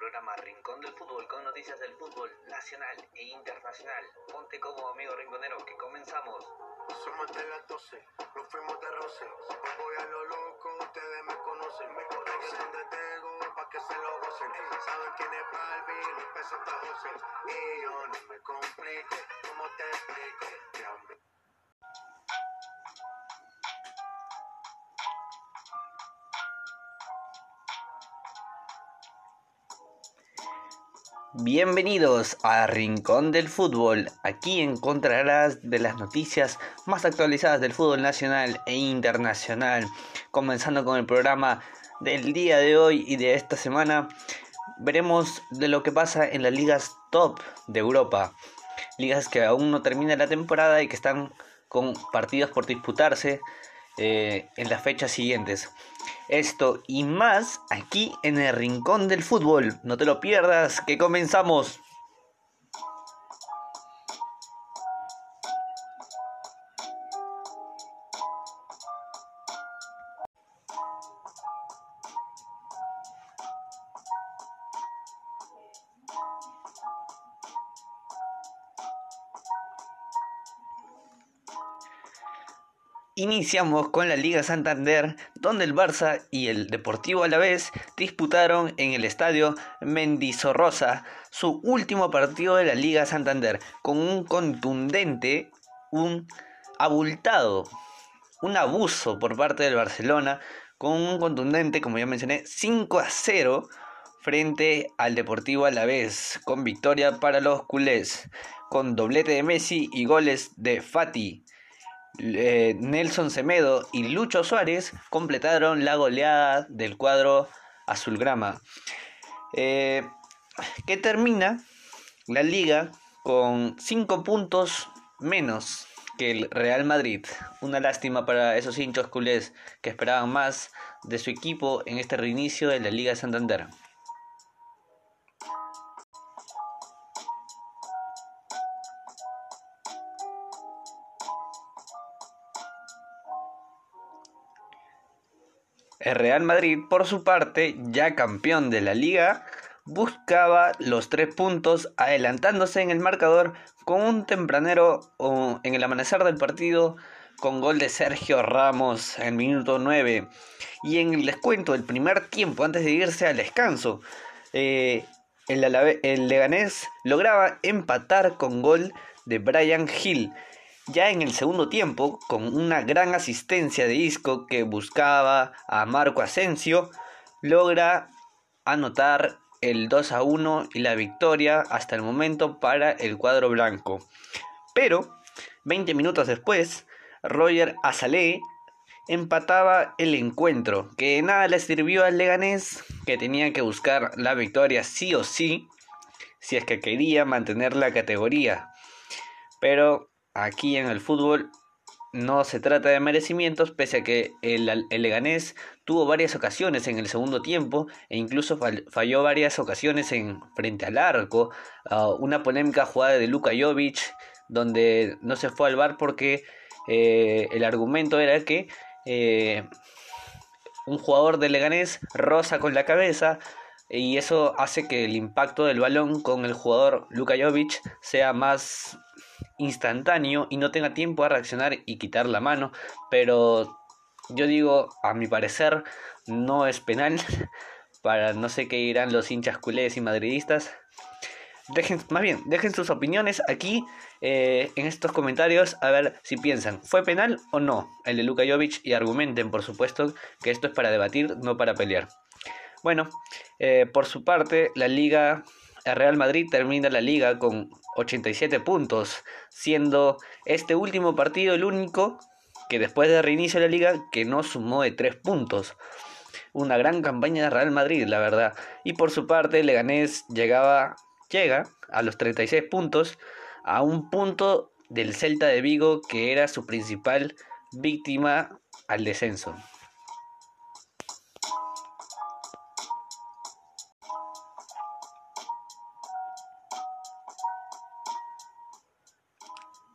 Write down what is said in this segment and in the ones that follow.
programa Rincón del Fútbol con noticias del fútbol nacional e internacional. Ponte como amigo rinconero que comenzamos. Somos de las 12, nos fuimos de roce. Hoy voy a lo loco, ustedes me conocen. Me conocen donde tengo, pa' que se lo gocen. Saben quién es los pesos está José. Y yo no me complique, ¿cómo te explico? Bienvenidos a Rincón del Fútbol. Aquí encontrarás de las noticias más actualizadas del fútbol nacional e internacional. Comenzando con el programa del día de hoy y de esta semana, veremos de lo que pasa en las ligas top de Europa. Ligas que aún no termina la temporada y que están con partidos por disputarse eh, en las fechas siguientes. Esto y más aquí en el Rincón del Fútbol. No te lo pierdas, que comenzamos. Iniciamos con la Liga Santander, donde el Barça y el Deportivo Alavés disputaron en el estadio Mendizorroza su último partido de la Liga Santander, con un contundente, un abultado, un abuso por parte del Barcelona, con un contundente, como ya mencioné, 5 a 0 frente al Deportivo Alavés, con victoria para los culés, con doblete de Messi y goles de Fati. Eh, Nelson Semedo y Lucho Suárez completaron la goleada del cuadro azulgrama. Eh, que termina la liga con 5 puntos menos que el Real Madrid. Una lástima para esos hinchos culés que esperaban más de su equipo en este reinicio de la Liga de Santander. El Real Madrid, por su parte, ya campeón de la liga, buscaba los tres puntos adelantándose en el marcador con un tempranero en el amanecer del partido con gol de Sergio Ramos en el minuto 9 y en el descuento del primer tiempo antes de irse al descanso eh, el, el Leganés lograba empatar con gol de Brian Hill ya en el segundo tiempo, con una gran asistencia de Isco que buscaba a Marco Asensio, logra anotar el 2 a 1 y la victoria hasta el momento para el cuadro blanco. Pero, 20 minutos después, Roger Azalea empataba el encuentro, que nada le sirvió al Leganés, que tenía que buscar la victoria sí o sí, si es que quería mantener la categoría. Pero aquí en el fútbol no se trata de merecimientos, pese a que el, el Leganés tuvo varias ocasiones en el segundo tiempo e incluso fall- falló varias ocasiones en frente al arco. Ah, una polémica jugada de Luka Jovic, donde no se fue al bar porque eh, el argumento era que eh, un jugador de Leganés roza con la cabeza y eso hace que el impacto del balón con el jugador Luka Jovic sea más instantáneo y no tenga tiempo a reaccionar y quitar la mano. Pero yo digo, a mi parecer, no es penal. Para no sé qué dirán los hinchas culés y madridistas. Dejen, más bien, dejen sus opiniones aquí eh, en estos comentarios a ver si piensan, ¿fue penal o no el de Luka Jovic? Y argumenten, por supuesto, que esto es para debatir, no para pelear. Bueno, eh, por su parte, la liga, el Real Madrid termina la liga con 87 puntos, siendo este último partido el único que después de reinicio de la liga que no sumó de 3 puntos. Una gran campaña de Real Madrid, la verdad. Y por su parte, Leganés llegaba, llega a los 36 puntos, a un punto del Celta de Vigo que era su principal víctima al descenso.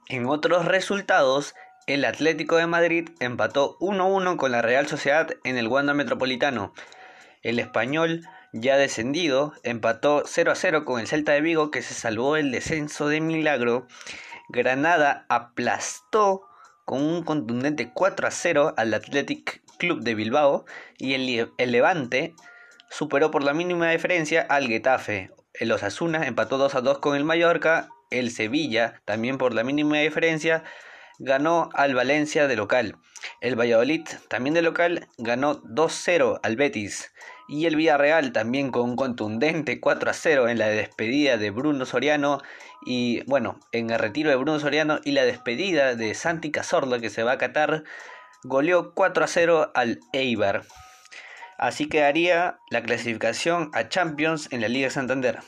En otros resultados, el Atlético de Madrid empató 1-1 con la Real Sociedad en el Wanda Metropolitano. El español ya descendido, empató 0 a 0 con el Celta de Vigo que se salvó el descenso de milagro. Granada aplastó con un contundente 4 a 0 al Athletic Club de Bilbao y el, el Levante superó por la mínima diferencia al Getafe. El Osasuna empató 2 a 2 con el Mallorca. El Sevilla, también por la mínima diferencia, ganó al Valencia de local. El Valladolid, también de local, ganó 2-0 al Betis. Y el Villarreal también con un contundente 4 0 en la despedida de Bruno Soriano y bueno, en el retiro de Bruno Soriano y la despedida de Santi Cazorla que se va a Qatar, goleó 4 0 al Eibar. Así quedaría la clasificación a Champions en la Liga Santander.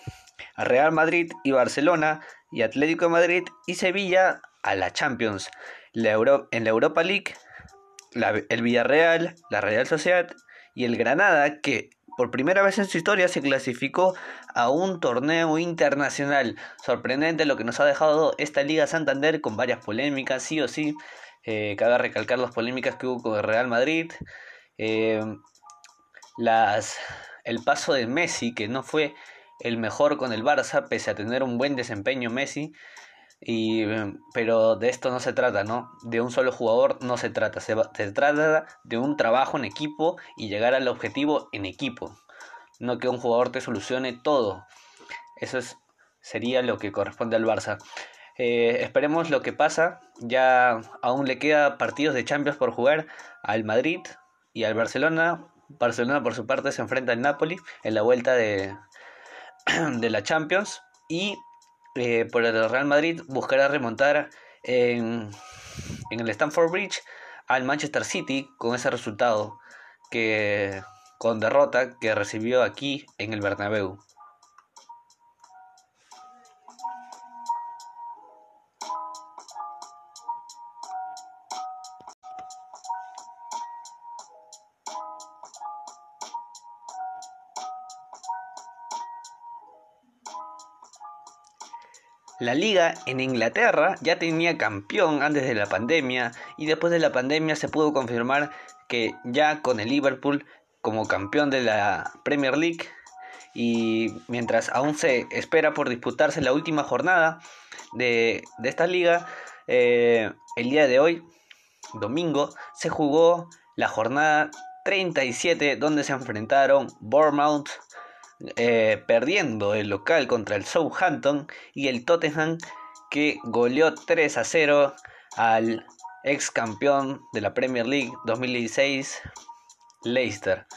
Real Madrid y Barcelona y Atlético de Madrid y Sevilla a la Champions. La en la Europa League, el Villarreal, la Real Sociedad y el Granada, que por primera vez en su historia se clasificó a un torneo internacional. Sorprendente lo que nos ha dejado esta Liga Santander con varias polémicas, sí o sí. Eh, cabe recalcar las polémicas que hubo con el Real Madrid. Eh, las, el paso de Messi, que no fue el mejor con el Barça, pese a tener un buen desempeño Messi. Y, pero de esto no se trata, ¿no? De un solo jugador no se trata. Se, se, trata de un trabajo en equipo y llegar al objetivo en equipo. No que un jugador te solucione todo. Eso es, sería lo que corresponde al Barça. Eh, esperemos lo que pasa. Ya aún le queda partidos de Champions por jugar al Madrid y al Barcelona. Barcelona por su parte se enfrenta al Napoli en la vuelta de, de la Champions. Y eh, por el Real Madrid buscará remontar en, en el Stamford Bridge al Manchester City con ese resultado que con derrota que recibió aquí en el Bernabéu. La liga en Inglaterra ya tenía campeón antes de la pandemia y después de la pandemia se pudo confirmar que ya con el Liverpool como campeón de la Premier League y mientras aún se espera por disputarse la última jornada de, esta liga, eh, el día de hoy, domingo, se jugó la jornada 37 donde se enfrentaron Bournemouth eh, perdiendo el local contra el Southampton y el Tottenham que goleó 3 a 0 al ex campeón de la Premier League 2016 Leicester.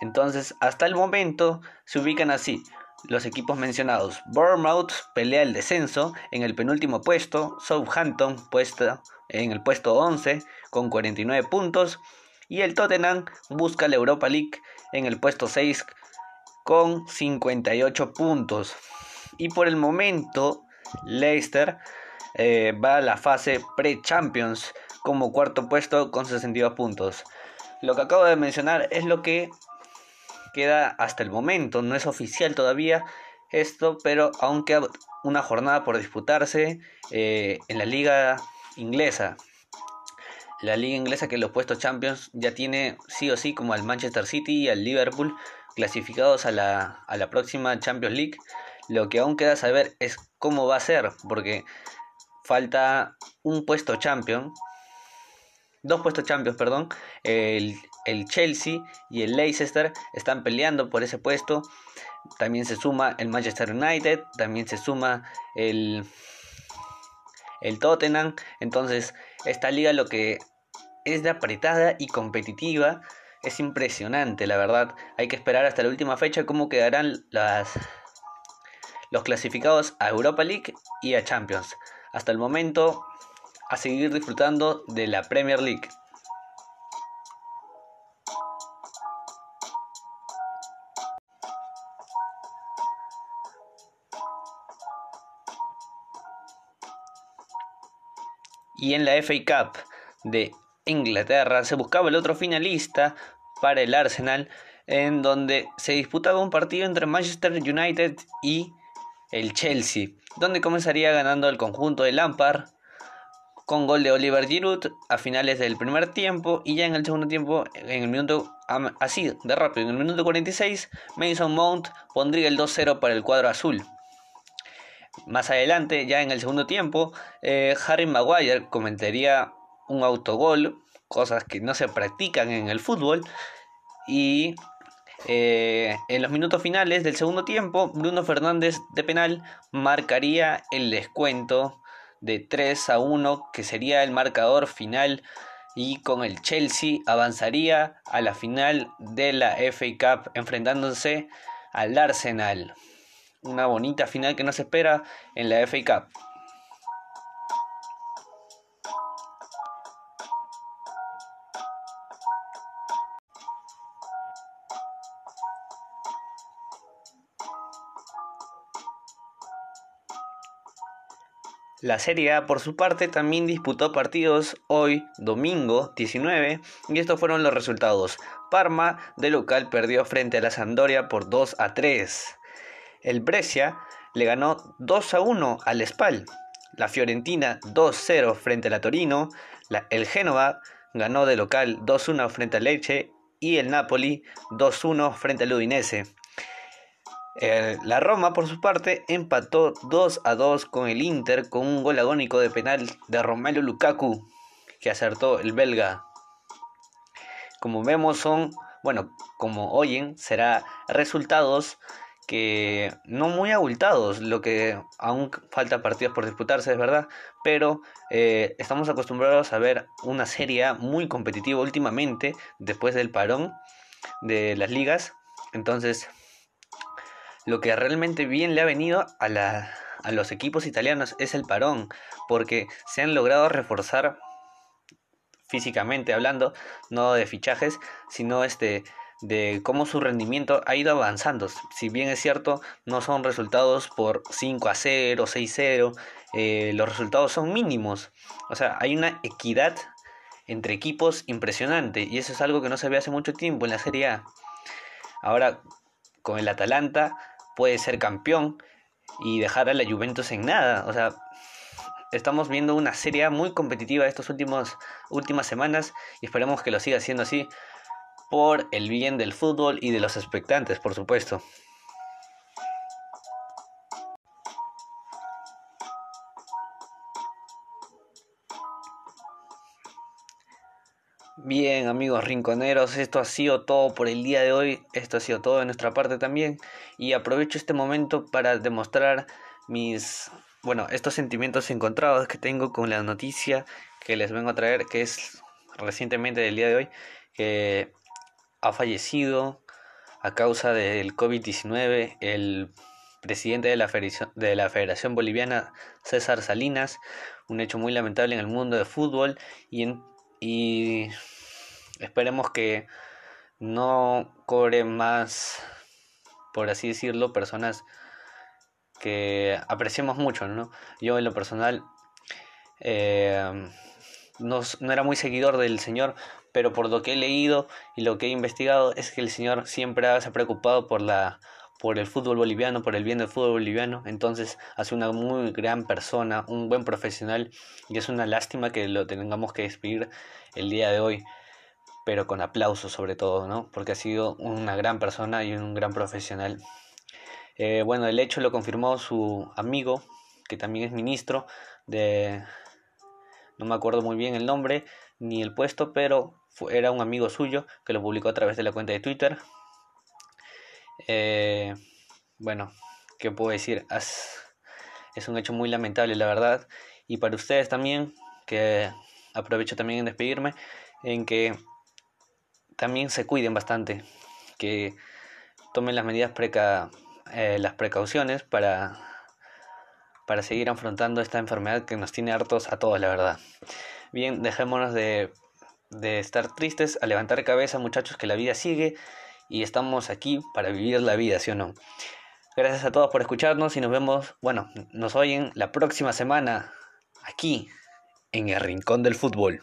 Entonces, hasta el momento se ubican así los equipos mencionados. Bournemouth pelea el descenso en el penúltimo puesto, Southampton puesto en el puesto 11 con 49 puntos y el Tottenham busca la Europa League en el puesto 6 con 58 puntos. Y por el momento, Leicester eh, va a la fase pre-Champions como cuarto puesto con 62 puntos. Lo que acabo de mencionar es lo que queda hasta el momento. No es oficial todavía esto, pero aún queda una jornada por disputarse eh, en la liga inglesa. La liga inglesa que los puestos Champions ya tiene sí o sí como al Manchester City y al Liverpool clasificados a la, a la próxima Champions League. Lo que aún queda saber es cómo va a ser, porque falta un puesto champion, dos puestos champions, perdón. El, el, Chelsea y el Leicester están peleando por ese puesto. También se suma el Manchester United, también se suma el, el Tottenham. Entonces, esta liga lo que es de apretada y competitiva es impresionante, la verdad. Hay que esperar hasta la última fecha cómo quedarán los clasificados a Europa League y a Champions. Hasta el momento, a seguir disfrutando de la Premier League. Y en la FA Cup de Inglaterra se buscaba el otro finalista para el Arsenal, en donde se disputaba un partido entre Manchester United y el Chelsea, donde comenzaría ganando el conjunto de Lampard con gol de Oliver Giroud a finales del primer tiempo y ya en el segundo tiempo, en el minuto así de rápido, en el minuto 46, Mason Mount pondría el 2-0 para el cuadro azul. Más adelante, ya en el segundo tiempo, eh, Harry Maguire comentaría un autogol, cosas que no se practican en el fútbol, y eh, en los minutos finales del segundo tiempo, Bruno Fernández de penal marcaría el descuento de 3 a 1, que sería el marcador final, y con el Chelsea avanzaría a la final de la FA Cup, enfrentándose al Arsenal. Una bonita final que nos espera en la FA Cup. La Serie A por su parte también disputó partidos hoy, domingo 19, y estos fueron los resultados. Parma de local perdió frente a la Sampdoria por 2 a 3. El Brescia le ganó 2 a 1 al Spal. La Fiorentina 2-0 frente a la Torino. el Génova ganó de local 2-1 frente al Leche. Y el Napoli 2-1 frente al Udinese. La Roma, por su parte, empató 2 a 2 con el Inter con un gol agónico de penal de Romelu Lukaku, que acertó el belga. Como vemos, son, bueno, como oyen, será resultados que no muy abultados, lo que aún falta partidos por disputarse, es verdad, pero eh, estamos acostumbrados a ver una serie muy competitiva últimamente, después del parón de las ligas, entonces lo que realmente bien le ha venido a, la, los equipos italianos es el parón, porque se han logrado reforzar físicamente hablando, no de fichajes, sino este de cómo su rendimiento ha ido avanzando. Si bien es cierto, no son resultados por 5 a 0, 6 a 0, eh, los resultados son mínimos. O sea, hay una equidad entre equipos impresionante y eso es algo que no se ve hace mucho tiempo en la Serie A. Ahora, con el Atalanta puede ser campeón y dejar a la Juventus en nada. O sea, estamos viendo una Serie muy competitiva estas últimas semanas y esperemos que lo siga siendo así por el bien del fútbol y de los expectantes, por supuesto. Bien amigos rinconeros, esto ha sido todo por el día de hoy, esto ha sido todo de nuestra parte también y aprovecho este momento para demostrar mis, bueno, estos sentimientos encontrados que tengo con la noticia que les vengo a traer, que es recientemente del día de hoy, que ha fallecido a causa del COVID-19 el presidente de la, de la Federación Boliviana, César Salinas, un hecho muy lamentable en el mundo de fútbol y, y esperemos que no cobre más, por así decirlo, personas que apreciamos mucho, ¿no? Yo en lo personal no, no, era muy seguidor del señor, pero por lo que he leído y lo que he investigado es que el señor siempre se ha preocupado por la por el fútbol boliviano, por el bien del fútbol boliviano, entonces hace una muy gran persona, un buen profesional y es una lástima que lo tengamos que despedir el día de hoy, pero con aplausos sobre todo, ¿no? Porque ha sido una gran persona y un gran profesional. Eh, bueno, el hecho lo confirmó su amigo, que también es ministro de... no me acuerdo muy bien el nombre ni el puesto, pero era un amigo suyo que lo publicó a través de la cuenta de Twitter. Eh, bueno, ¿qué puedo decir? Es un hecho muy lamentable, la verdad. Y para ustedes también, que aprovecho también en despedirme, en que también se cuiden bastante, que tomen las medidas preca, eh, las precauciones para, para seguir afrontando esta enfermedad que nos tiene hartos a todos, la verdad. Bien, dejémonos de de estar tristes a levantar cabeza, muchachos, que la vida sigue y estamos aquí para vivir la vida, ¿sí o no? Gracias a todos por escucharnos y nos vemos, bueno, nos oyen la próxima semana aquí en el Rincón del Fútbol.